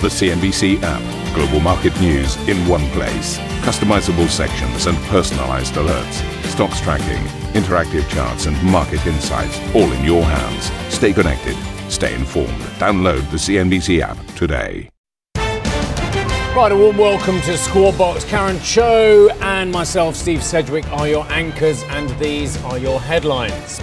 The CNBC app. Global market news in one place. Customizable sections and personalized alerts. Stocks tracking, interactive charts, and market insights all in your hands. Stay connected. Stay informed. Download the CNBC app today. Right, a warm welcome to Squawk Box. Karen Tso and myself, Steve Sedgwick, are your anchors, and these are your headlines.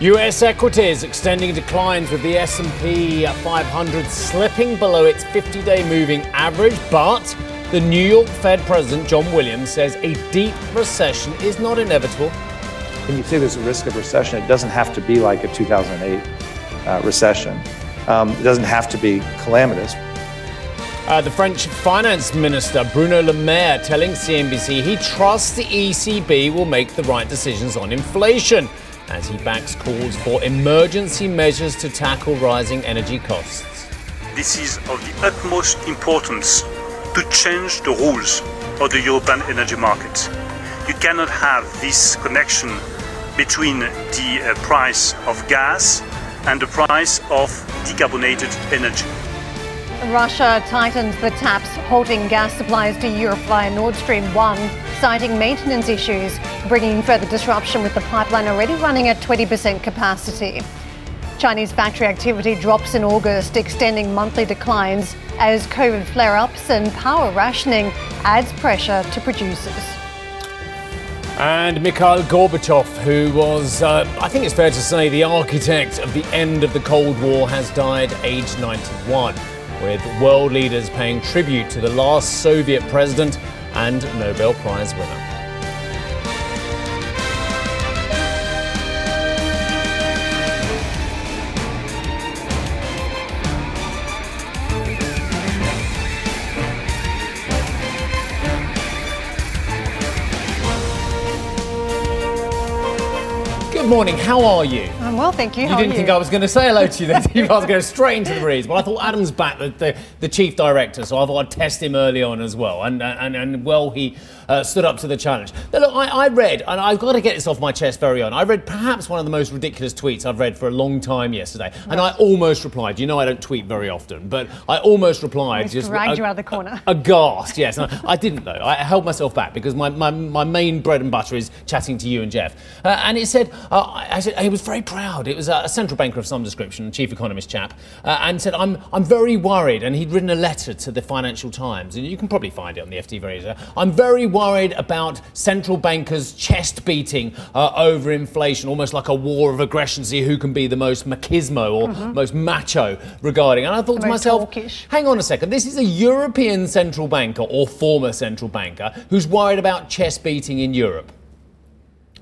US equities extending declines with the S&P 500 slipping below its 50-day moving average, but the New York Fed President John Williams says a deep recession is not inevitable. When you say there's a risk of recession, it doesn't have to be like a 2008 uh, recession. Um, it doesn't have to be calamitous. Uh, the French finance minister Bruno Le Maire telling CNBC he trusts the ECB will make the right decisions on inflation as he backs calls for emergency measures to tackle rising energy costs. This is of the utmost importance to change the rules of the European energy market. You cannot have this connection between the uh, price of gas and the price of decarbonated energy. Russia tightens the taps, halting gas supplies to Europe via Nord Stream 1, citing maintenance issues, bringing further disruption with the pipeline already running at 20% capacity. Chinese factory activity drops in August, extending monthly declines as COVID flare ups and power rationing adds pressure to producers. And Mikhail Gorbachev, who was, uh, I think it's fair to say, the architect of the end of the Cold War, has died aged 91 with world leaders paying tribute to the last Soviet president and Nobel Prize winner. Morning, how are you? I'm well, thank you. You didn't think? I was going to say hello to you then. I was going straight into the breeze. Well, I thought Adam's back, the, the, the chief director, so I thought I'd test him early on as well. And, and, and well, he uh, stood up to the challenge. Now, look, I, I read, and I've got to get this off my chest very on, I read perhaps one of the most ridiculous tweets I've read for a long time yesterday. And I almost replied. You know I don't tweet very often, but I almost replied. Almost dragged you out of the corner. Aghast, yes. I, I didn't, though. I held myself back because my, my, my main bread and butter is chatting to you and Geoff. Uh, and it said, uh, Said, he was very proud. It was a central banker of some description, chief economist chap, uh, and said, I'm, I'm very worried. And he'd written a letter to the Financial Times, and you can probably find it on the FT Radio. I'm very worried about central bankers chest beating uh, over inflation, almost like a war of aggression, see who can be the most machismo or most macho regarding. And I thought The to myself, hawkish. hang on a second, this is a European central banker or former central banker who's worried about chest beating in Europe.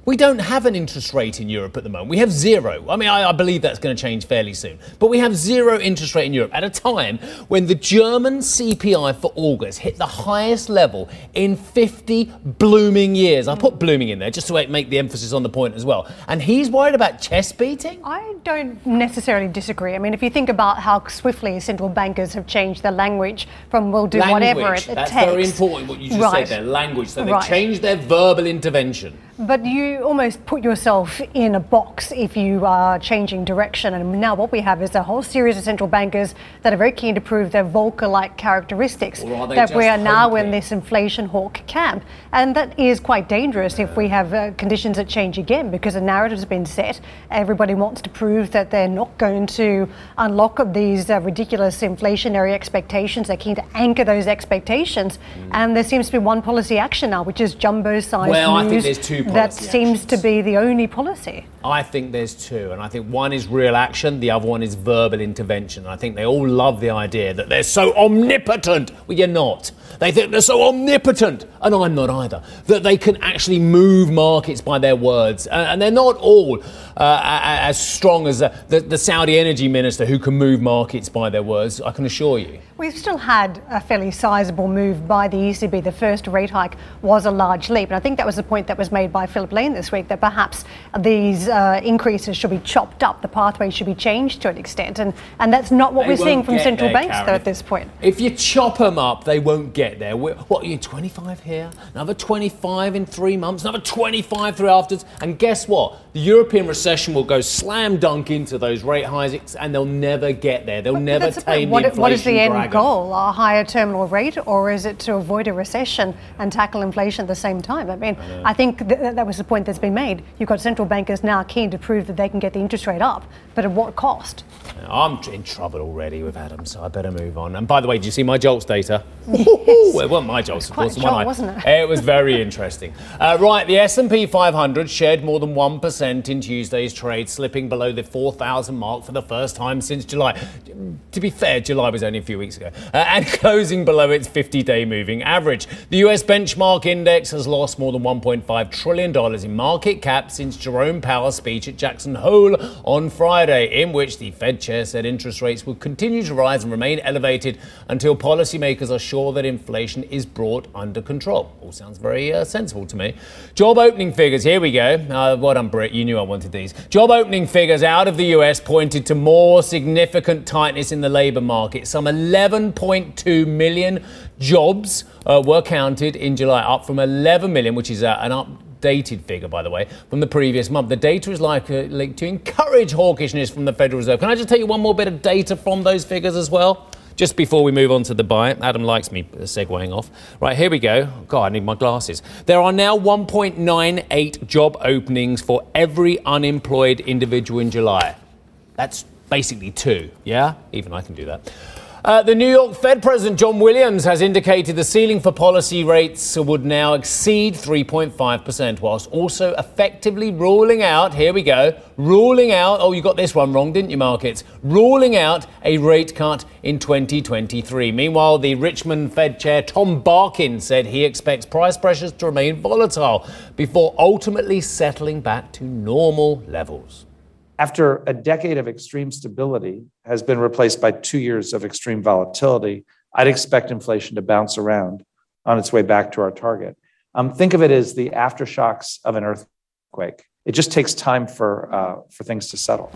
We don't have an interest rate in Europe at the moment. We have zero. I mean, I, I believe that's going to change fairly soon. But we have zero interest rate in Europe at a time when the German CPI for August hit the highest level in 50 blooming years. I put blooming in there just to make the emphasis on the point as well. And he's worried about chest beating? I don't necessarily disagree. I mean, if you think about how swiftly central bankers have changed their language from we'll do whatever it, it That's takes. very important what you just Right. said there, language. So they Right. changed their verbal intervention. But you almost put yourself in a box if you are changing direction. And now what we have is a whole series of central bankers that are very keen to prove their Volcker-like characteristics. Or are they that we are now in this inflation hawk camp, and that is quite dangerous if we have uh, conditions that change again because the narrative has been set. Everybody wants to prove that they're not going to unlock these uh, ridiculous inflationary expectations. They're keen to anchor those expectations, and there seems to be one policy action now, which is jumbo-sized Well, I think there's two that policy seems to be the only policy. I think there's two, and I think one is real action, the other one is verbal intervention. I think they all love the idea that they're so omnipotent. Well, you're not. They think they're so omnipotent, and I'm not either. That they can actually move markets by their words, Uh, and they're not all uh, a- a- as strong as uh, the, the Saudi energy minister who can move markets by their words. I can assure you. We've still had a fairly sizable move by the ECB. The first rate hike was a large leap, and I think that was the point that was made by Philip Lane this week that perhaps these uh, increases should be chopped up, the pathway should be changed to an extent, and, and that's not what They we're seeing from central there, banks, though, at this point. If you chop them up, they won't get there. We're, what are you, 25 here? Another 25 in three months? Another 25 through afterwards? And guess what? The European recession will go slam dunk into those rate hikes and they'll never get there. They'll But never tame What, the inflation what is the end dragon. goal? A higher terminal rate, or is it to avoid a recession and tackle inflation at the same time? I mean, I, think th- th- that was the point that's been made. You've got central bankers now keen to prove that they can get the interest rate up, but at what cost? I'm in trouble already with Adam, so I better move on. And by the way, did you see my JOLTS data? Well, it wasn't my JOLTS, of course. jolt, wasn't it? It was very interesting. Uh, right, the S&P 500 shed more than 1% in Tuesday's trade, slipping below the 4,000 mark for the first time since July. To be fair, July was only a few weeks ago. Uh, and closing below its 50-day moving average. The US benchmark index has lost more than $1.5 trillion in market cap since Jerome Powell's speech at Jackson Hole on Friday, in which the Fed chair said interest rates will continue to rise and remain elevated until policymakers are sure that inflation is brought under control. All sounds very uh, sensible to me. Job opening figures, here we go. Uh, well done, Britt. You knew I wanted these. Job opening figures out of the US pointed to more significant tightness in the labour market. Some 11.2 million jobs uh, were counted in July, up from 11 million, which is uh, an updated figure, by the way, from the previous month. The data is likely to encourage hawkishness from the Federal Reserve. Can I just take you one more bit of data from those figures as well? Just before we move on to the buy, Adam likes me uh, segueing off. Right, here we go. God, I need my glasses. There are now 1.98 job openings for every unemployed individual in July. That's basically two, yeah? Even I can do that. Uh, the New York Fed President John Williams has indicated the ceiling for policy rates would now exceed 3.5%, whilst also effectively ruling out, here we go, ruling out, oh, you got this one wrong, didn't you, markets? Ruling out a rate cut in 2023. Meanwhile, the Richmond Fed Chair Tom Barkin said he expects price pressures to remain volatile before ultimately settling back to normal levels. After a decade of extreme stability has been replaced by two years of extreme volatility, I'd expect inflation to bounce around on its way back to our target. Um, think of it as the aftershocks of an earthquake. It just takes time for, uh, for things to settle.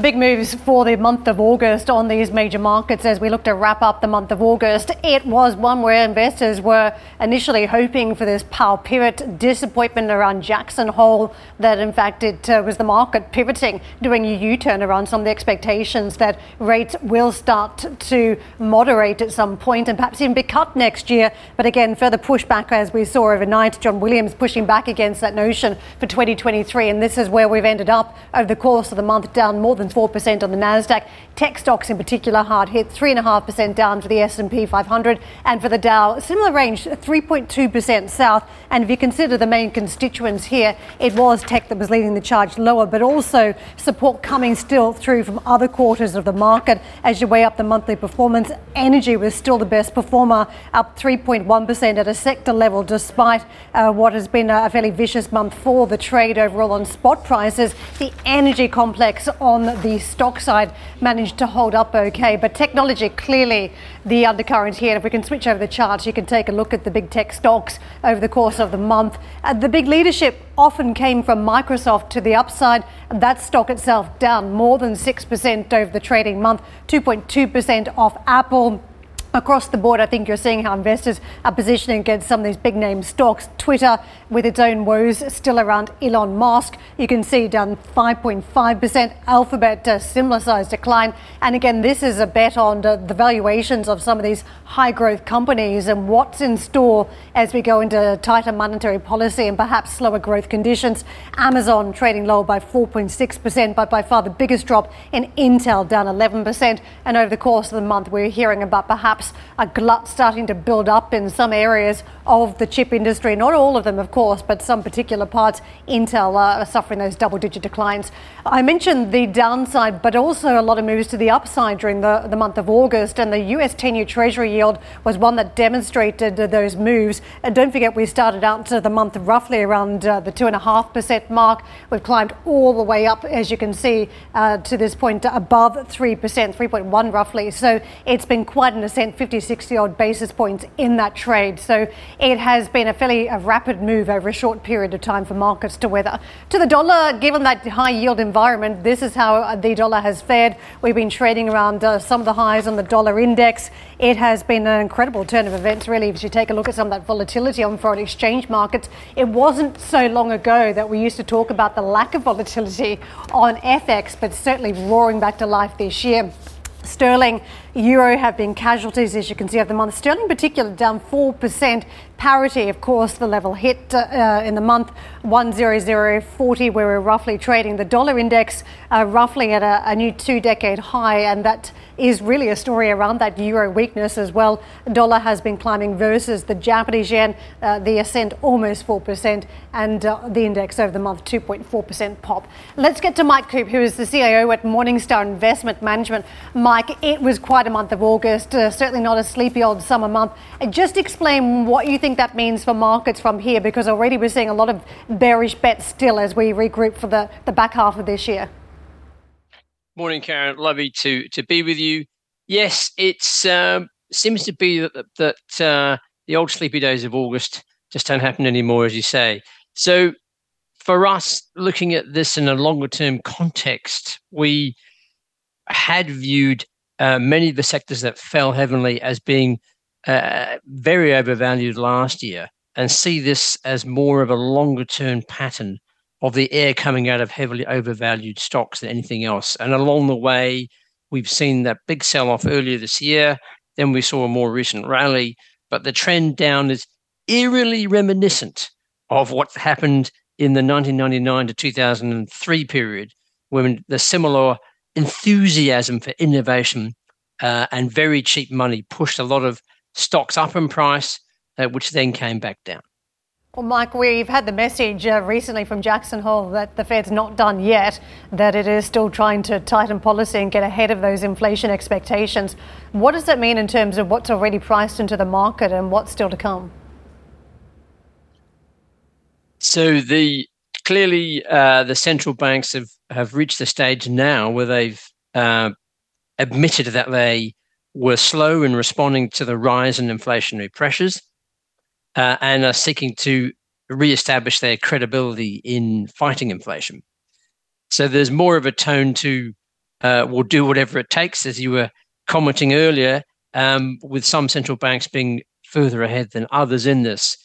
Big moves for the month of August on these major markets as we look to wrap up the month of August. It was one where investors were initially hoping for this Powell pivot, disappointment around Jackson Hole, that in fact it uh, was the market pivoting, doing a U turn around some of the expectations that rates will start to moderate at some point and perhaps even be cut next year. But again, further pushback as we saw overnight, John Williams pushing back against that notion for 2023. And this is where we've ended up over the course of the month, down more than 4% on the Nasdaq. Tech stocks in particular hard hit, 3.5% down for the S&P 500 and for the Dow, similar range, 3.2% south. And if you consider the main constituents here, it was tech that was leading the charge lower, but also support coming still through from other quarters of the market as you weigh up the monthly performance. Energy was still the best performer, up 3.1% at a sector level, despite uh, what has been a fairly vicious month for the trade overall on spot prices. The energy complex on the stock side managed to hold up okay, but technology clearly the undercurrent here. And if we can switch over the charts, you can take a look at the big tech stocks over the course of the month. The big leadership often came from Microsoft to the upside. That stock itself down more than 6% over the trading month, 2.2% off Apple. Across the board, I think you're seeing how investors are positioning against some of these big name stocks. Twitter, with its own woes, still around Elon Musk. You can see down 5.5%. Alphabet, a similar size decline. And again, this is a bet on the, valuations of some of these high growth companies and what's in store as we go into tighter monetary policy and perhaps slower growth conditions. Amazon trading lower by 4.6%, but by far the biggest drop in Intel, down 11%. And over the course of the month, we're hearing about perhaps a glut starting to build up in some areas of the chip industry. Not all of them, of course, but some particular parts. Intel uh, are suffering those double digit declines. I mentioned the downside, but also a lot of moves to the upside during the, the month of August. And the US 10 year Treasury yield was one that demonstrated those moves. And don't forget, we started out to the month roughly around uh, the 2.5% mark. We've climbed all the way up, as you can see, uh, to this point above 3%, 3.1 roughly. So it's been quite an ascent think 50, 60 odd basis points in that trade. So it has been a fairly a rapid move over a short period of time for markets to weather. To the dollar, given that high yield environment, this is how the dollar has fared. We've been trading around uh, some of the highs on the dollar index. It has been an incredible turn of events, really. If you take a look at some of that volatility on foreign exchange markets, it wasn't so long ago that we used to talk about the lack of volatility on FX, but certainly roaring back to life this year. Sterling, euro have been casualties, as you can see, of the month. Sterling, in particular, down 4%. Parity, of course, the level hit uh, in the month 10040, where we're roughly trading the dollar index uh, roughly at a, a new two decade high, and that is really a story around that euro weakness as well. Dollar has been climbing versus the Japanese yen, uh, the ascent almost 4%, and uh, the index over the month 2.4% pop. Let's get to Mike Coop, who is the CIO at Morningstar Investment Management. Mike, it was quite a month of August, uh, certainly not a sleepy old summer month. And Just explain what you think that means for markets from here, because already we're seeing a lot of bearish bets still as we regroup for the, the back half of this year. Morning, Karen. Lovely to to be with you. Yes, it um, seems to be that that uh, the old sleepy days of August just don't happen anymore, as you say. So, for us, looking at this in a longer term context, we had viewed uh, many of the sectors that fell heavily as being uh, very overvalued last year, and see this as more of a longer term pattern of the air coming out of heavily overvalued stocks than anything else. And along the way, we've seen that big sell off earlier this year. Then we saw a more recent rally, but the trend down is eerily reminiscent of what happened in the 1999 to 2003 period, when the similar enthusiasm for innovation uh, and very cheap money pushed a lot of stocks up in price, uh, which then came back down. Well, Mike, we've had the message uh, recently from Jackson Hole that the Fed's not done yet, that it is still trying to tighten policy and get ahead of those inflation expectations. What does that mean in terms of what's already priced into the market and what's still to come? So the clearly uh, the central banks have, have reached the stage now where they've uh, admitted that they were slow in responding to the rise in inflationary pressures uh, and are seeking to re-establish their credibility in fighting inflation. So there's more of a tone to uh, will do whatever it takes, as you were commenting earlier, um, with some central banks being further ahead than others in this.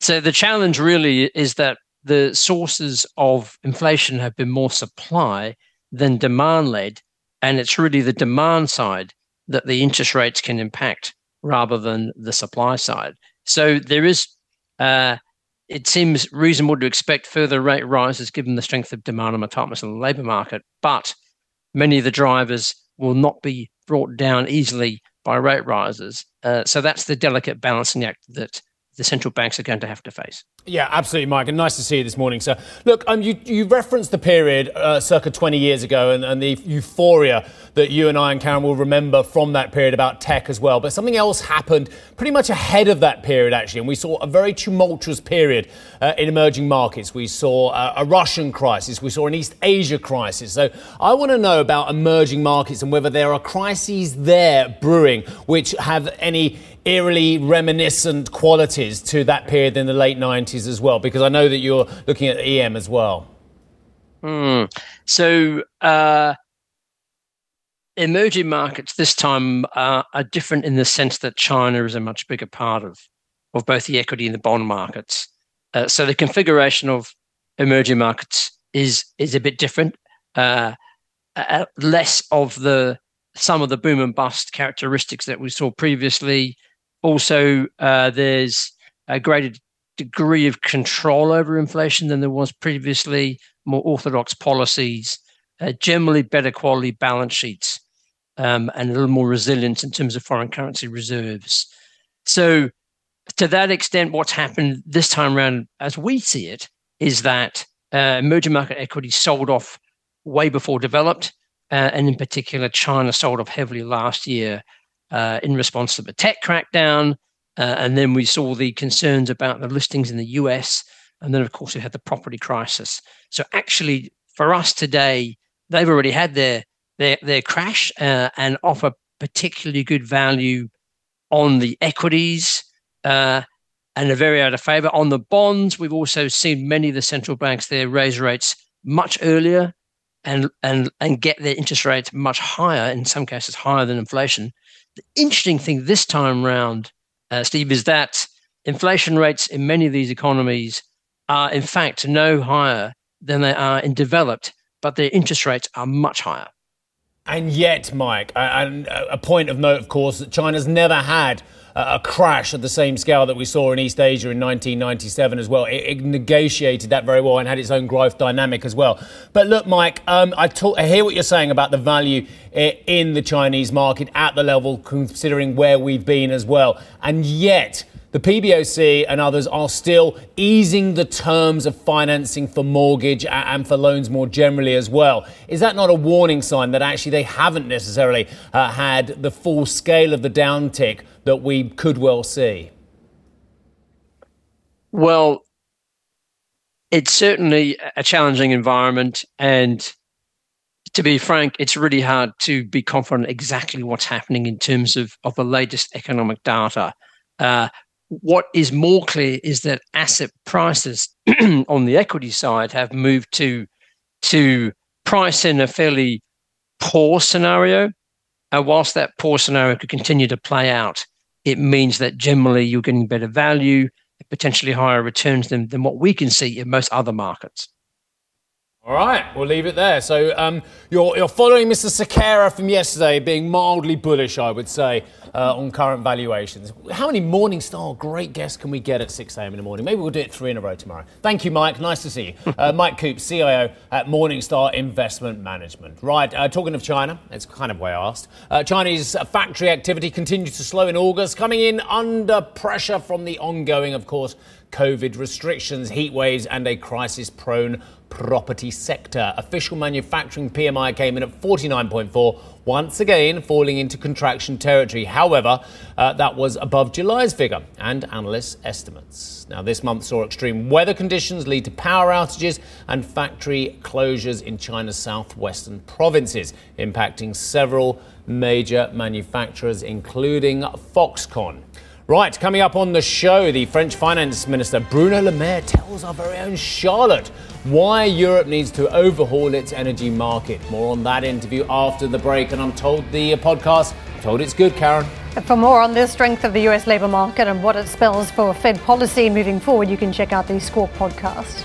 So the challenge really is that the sources of inflation have been more supply than demand led, and it's really the demand side that the interest rates can impact rather than the supply side. So there is, uh, it seems reasonable to expect further rate rises given the strength of demand and tightness in the labour market. But many of the drivers will not be brought down easily by rate rises. Uh, so that's the delicate balancing act that the central banks are going to have to face. Yeah, absolutely, Mike, and nice to see you this morning, sir. Look, um, you, you referenced the period uh, circa 20 years ago and, and, the euphoria that you and I and Karen will remember from that period about tech as well. But something else happened pretty much ahead of that period, actually, and we saw a very tumultuous period uh, in emerging markets. We saw uh, a Russian crisis, we saw an East Asia crisis. So I want to know about emerging markets and whether there are crises there brewing which have any eerily reminiscent qualities to that period in the late 90s as well? Because I know that you're looking at EM as well. Mm. So, uh, emerging markets this time uh, are different in the sense that China is a much bigger part of, of both the equity and the bond markets. Uh, so, the configuration of emerging markets is is a bit different. Uh, uh, less of the some of the boom and bust characteristics that we saw previously also, uh, there's a greater degree of control over inflation than there was previously, more orthodox policies, uh, generally better quality balance sheets, um, and a little more resilience in terms of foreign currency reserves. So, to that extent, what's happened this time around, as we see it, is that uh, emerging market equities sold off way before developed, uh, and in particular, China sold off heavily last year uh, in response to the tech crackdown. Uh, and then we saw the concerns about the listings in the US. And then, of course, we had the property crisis. So, actually, for us today, they've already had their their, their crash uh, and offer particularly good value on the equities uh, and are very out of favor. On the bonds, we've also seen many of the central banks there raise rates much earlier and and and get their interest rates much higher, in some cases higher than inflation. The interesting thing this time round, uh, Steve, is that inflation rates in many of these economies are in fact no higher than they are in developed, but their interest rates are much higher. And yet, Mike, and a point of note, of course, that China's never had a crash at the same scale that we saw in East Asia in 1997 as well. It, it negotiated that very well and had its own growth dynamic as well. But look, Mike, um, I, talk, I hear what you're saying about the value in the Chinese market at the level, considering where we've been as well. And yet, the PBOC and others are still easing the terms of financing for mortgage and for loans more generally as well. Is that not a warning sign that actually they haven't necessarily uh, had the full scale of the downtick that we could well see? Well, it's certainly a challenging environment. And to be frank, it's really hard to be confident exactly what's happening in terms of, of the latest economic data. Uh, what is more clear is that asset prices on the equity side have moved to to price in a fairly poor scenario. And whilst that poor scenario could continue to play out, it means that generally you're getting better value, potentially higher returns than, than what we can see in most other markets. All right, we'll leave it there. So um, you're, you're following Mr. Sekera from yesterday, being mildly bullish, I would say, uh, on current valuations. How many Morningstar great guests can we get at 6 a.m. in the morning? Maybe we'll do it three in a row tomorrow. Thank you, Mike. Nice to see you. Uh, Mike Coop, CIO at Morningstar Investment Management. Right, uh, talking of China, it's kind of way I asked. Uh, Chinese factory activity continued to slow in August, coming in under pressure from the ongoing, of course, COVID restrictions, heat waves, and a crisis prone property sector. Official manufacturing PMI came in at 49.4, once again falling into contraction territory. However, uh, that was above July's figure and analysts' estimates. Now, this month saw extreme weather conditions lead to power outages and factory closures in China's southwestern provinces, impacting several major manufacturers, including Foxconn. Right, coming up on the show, the French Finance Minister Bruno Le Maire tells our very own Charlotte why Europe needs to overhaul its energy market. More on that interview after the break, and I'm told the podcast, I'm told it's good, Karen. For more on the strength of the US labour market and what it spells for Fed policy moving forward, you can check out the Squawk podcast.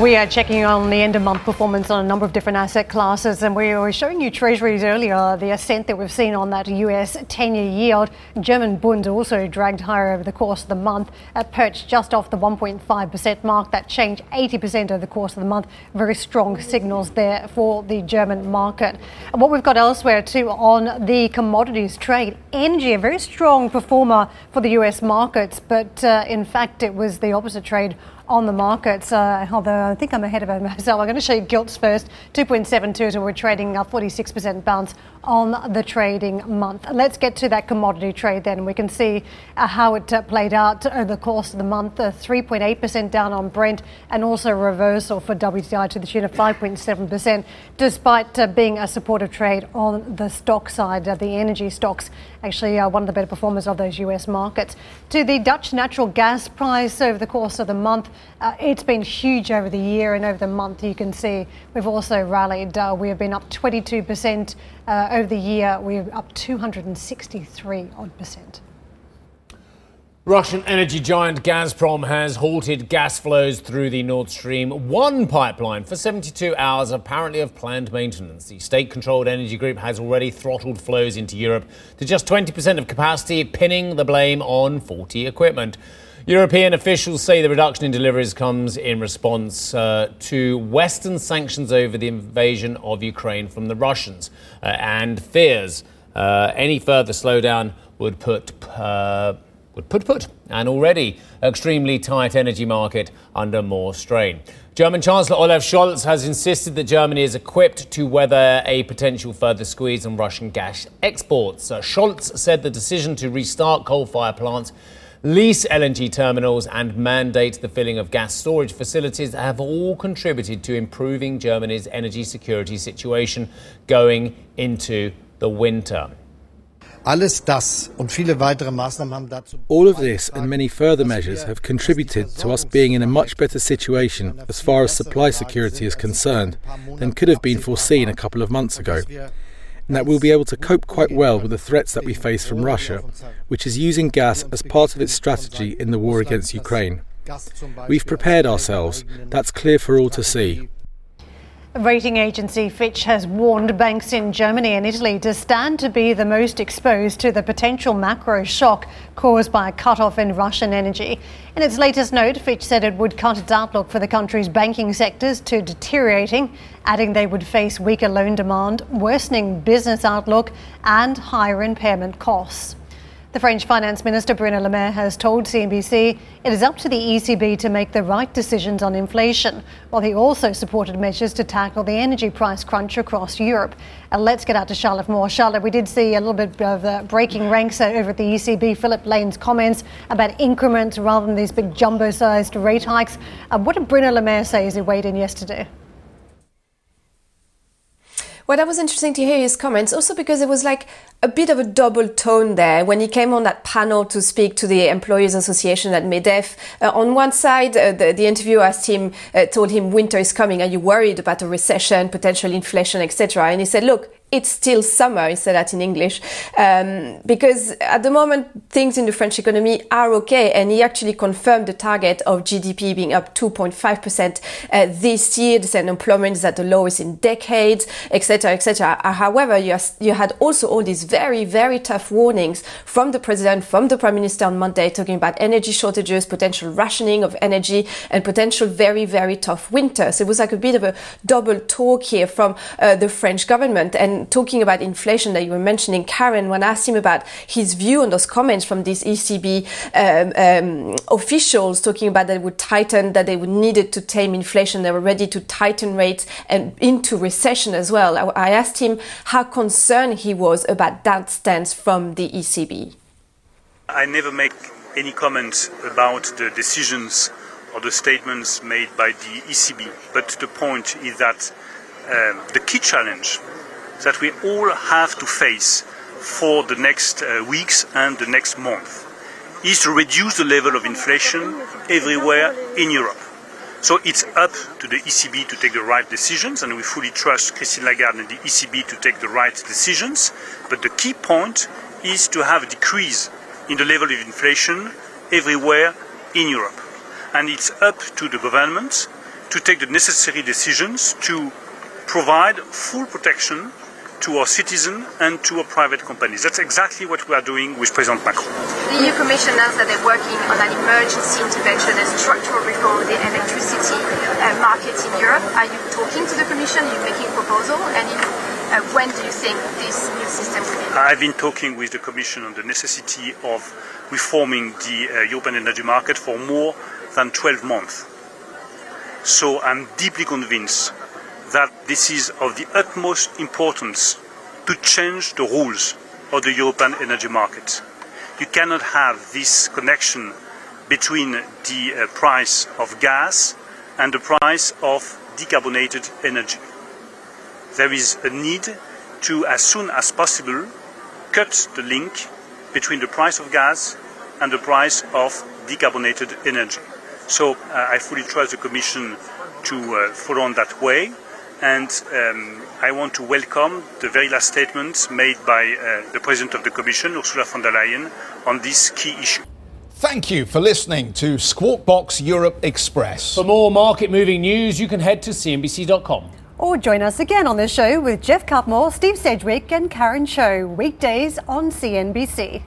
We are checking on the end of month performance on a number of different asset classes, and we were showing you treasuries earlier, the ascent that we've seen on that US 10 year yield. German Bund also dragged higher over the course of the month, at perched just off the 1.5% mark. That changed 80% over the course of the month. Very strong signals there for the German market. And what we've got elsewhere too on the commodities trade, energy, a very strong performer for the US markets, but uh, in fact, it was the opposite trade on the markets, uh, although I think I'm ahead of myself. I'm going to show you gilts first, 2.72, so we're trading a 46% bounce on the trading month. Let's get to that commodity trade then. We can see uh, how it uh, played out over the course of the month. 3.8% uh, down on Brent and also a reversal for WTI to the tune of 5.7%, despite uh, being a supportive trade on the stock side. Uh, the energy stocks actually are one of the better performers of those US markets. To the Dutch natural gas price over the course of the month, uh, it's been huge over the year and over the month. You can see we've also rallied. We have been up 22% uh, over the year. We're up 263 odd percent. Russian energy giant Gazprom has halted gas flows through the Nord Stream 1 pipeline for 72 hours, apparently of planned maintenance. The state controlled energy group has already throttled flows into Europe to just 20% of capacity, pinning the blame on faulty equipment. European officials say the reduction in deliveries comes in response uh, to Western sanctions over the invasion of Ukraine from the Russians uh, and fears uh, any further slowdown would put uh, would put put an already extremely tight energy market under more strain. German Chancellor Olaf Scholz has insisted that Germany is equipped to weather a potential further squeeze on Russian gas exports. Uh, Scholz said the decision to restart coal fired plants, lease LNG terminals, and mandate the filling of gas storage facilities have all contributed to improving Germany's energy security situation going into the winter. All of this and many further measures have contributed to us being in a much better situation as far as supply security is concerned than could have been foreseen a couple of months ago. And that we'll be able to cope quite well with the threats that we face from Russia, which is using gas as part of its strategy in the war against Ukraine. We've prepared ourselves, that's clear for all to see. Rating agency Fitch has warned banks in Germany and Italy to stand to be the most exposed to the potential macro shock caused by a cut-off in Russian energy. In its latest note, Fitch said it would cut its outlook for the country's banking sectors to deteriorating, adding they would face weaker loan demand, worsening business outlook, and higher impairment costs. The French Finance Minister Bruno Le Maire has told CNBC it is up to the ECB to make the right decisions on inflation, while he also supported measures to tackle the energy price crunch across Europe. Uh, let's get out to Charlotte Moore. Charlotte, we did see a little bit of uh, breaking ranks uh, over at the ECB. Philip Lane's comments about increments rather than these big jumbo sized rate hikes. Uh, what did Bruno Le Maire say as he weighed in yesterday? Well, that was interesting to hear his comments, also because it was like a bit of a double tone there when he came on that panel to speak to the Employers Association at MEDEF. Uh, on one side, uh, the, the, interviewer asked him, uh, told him, winter is coming. Are you worried about a recession, potential inflation, etc.? And he said, look, it's still summer, said that in English, um, because at the moment things in the French economy are okay, and he actually confirmed the target of GDP being up 2.5% uh, this year. The unemployment is at the lowest in decades, etc., etc. Uh, however, you, you had also all these very, very tough warnings from the president, from the prime minister on Monday, talking about energy shortages, potential rationing of energy, and potential very, very tough winter. So it was like a bit of a double talk here from uh, the French government. And talking about inflation that you were mentioning, Karen, when I asked him about his view on those comments from these ECB um, um, officials talking about that they would tighten, that they would needed to tame inflation, they were ready to tighten rates and into recession as well. I, I asked him how concerned he was about that stance from the ECB. I never make any comments about the decisions or the statements made by the ECB, but the point is that um, the key challenge that we all have to face for the next uh, weeks and the next month is to reduce the level of inflation everywhere in Europe. So it's up to the ECB to take the right decisions, and we fully trust Christine Lagarde and the ECB to take the right decisions. But the key point is to have a decrease in the level of inflation everywhere in Europe. And it's up to the government to take the necessary decisions to provide full protection to our citizens and to our private companies. That's exactly what we are doing with President Macron. The EU Commission announced that they're working on an emergency intervention and structural reform of the electricity uh, market in Europe. Are you talking to the Commission? Are you making a proposal? And if, uh, when do you think this new system will be? I've been talking with the Commission on the necessity of reforming the uh, European energy market for more than 12 months. So I'm deeply convinced that this is of the utmost importance to change the rules of the European energy market. You cannot have this connection between the uh, price of gas and the price of decarbonated energy. There is a need to, as soon as possible, cut the link between the price of gas and the price of decarbonated energy. So uh, I fully trust the Commission to uh, follow on that way and um, I want to welcome the very last statement made by uh, the President of the Commission, Ursula von der Leyen, on this key issue. Thank you for listening to Squawk Box Europe Express. For more market moving news, you can head to CNBC.com. Or join us again on the show with Geoff Cutmore, Steve Sedgwick, and Karen Tso, weekdays on CNBC.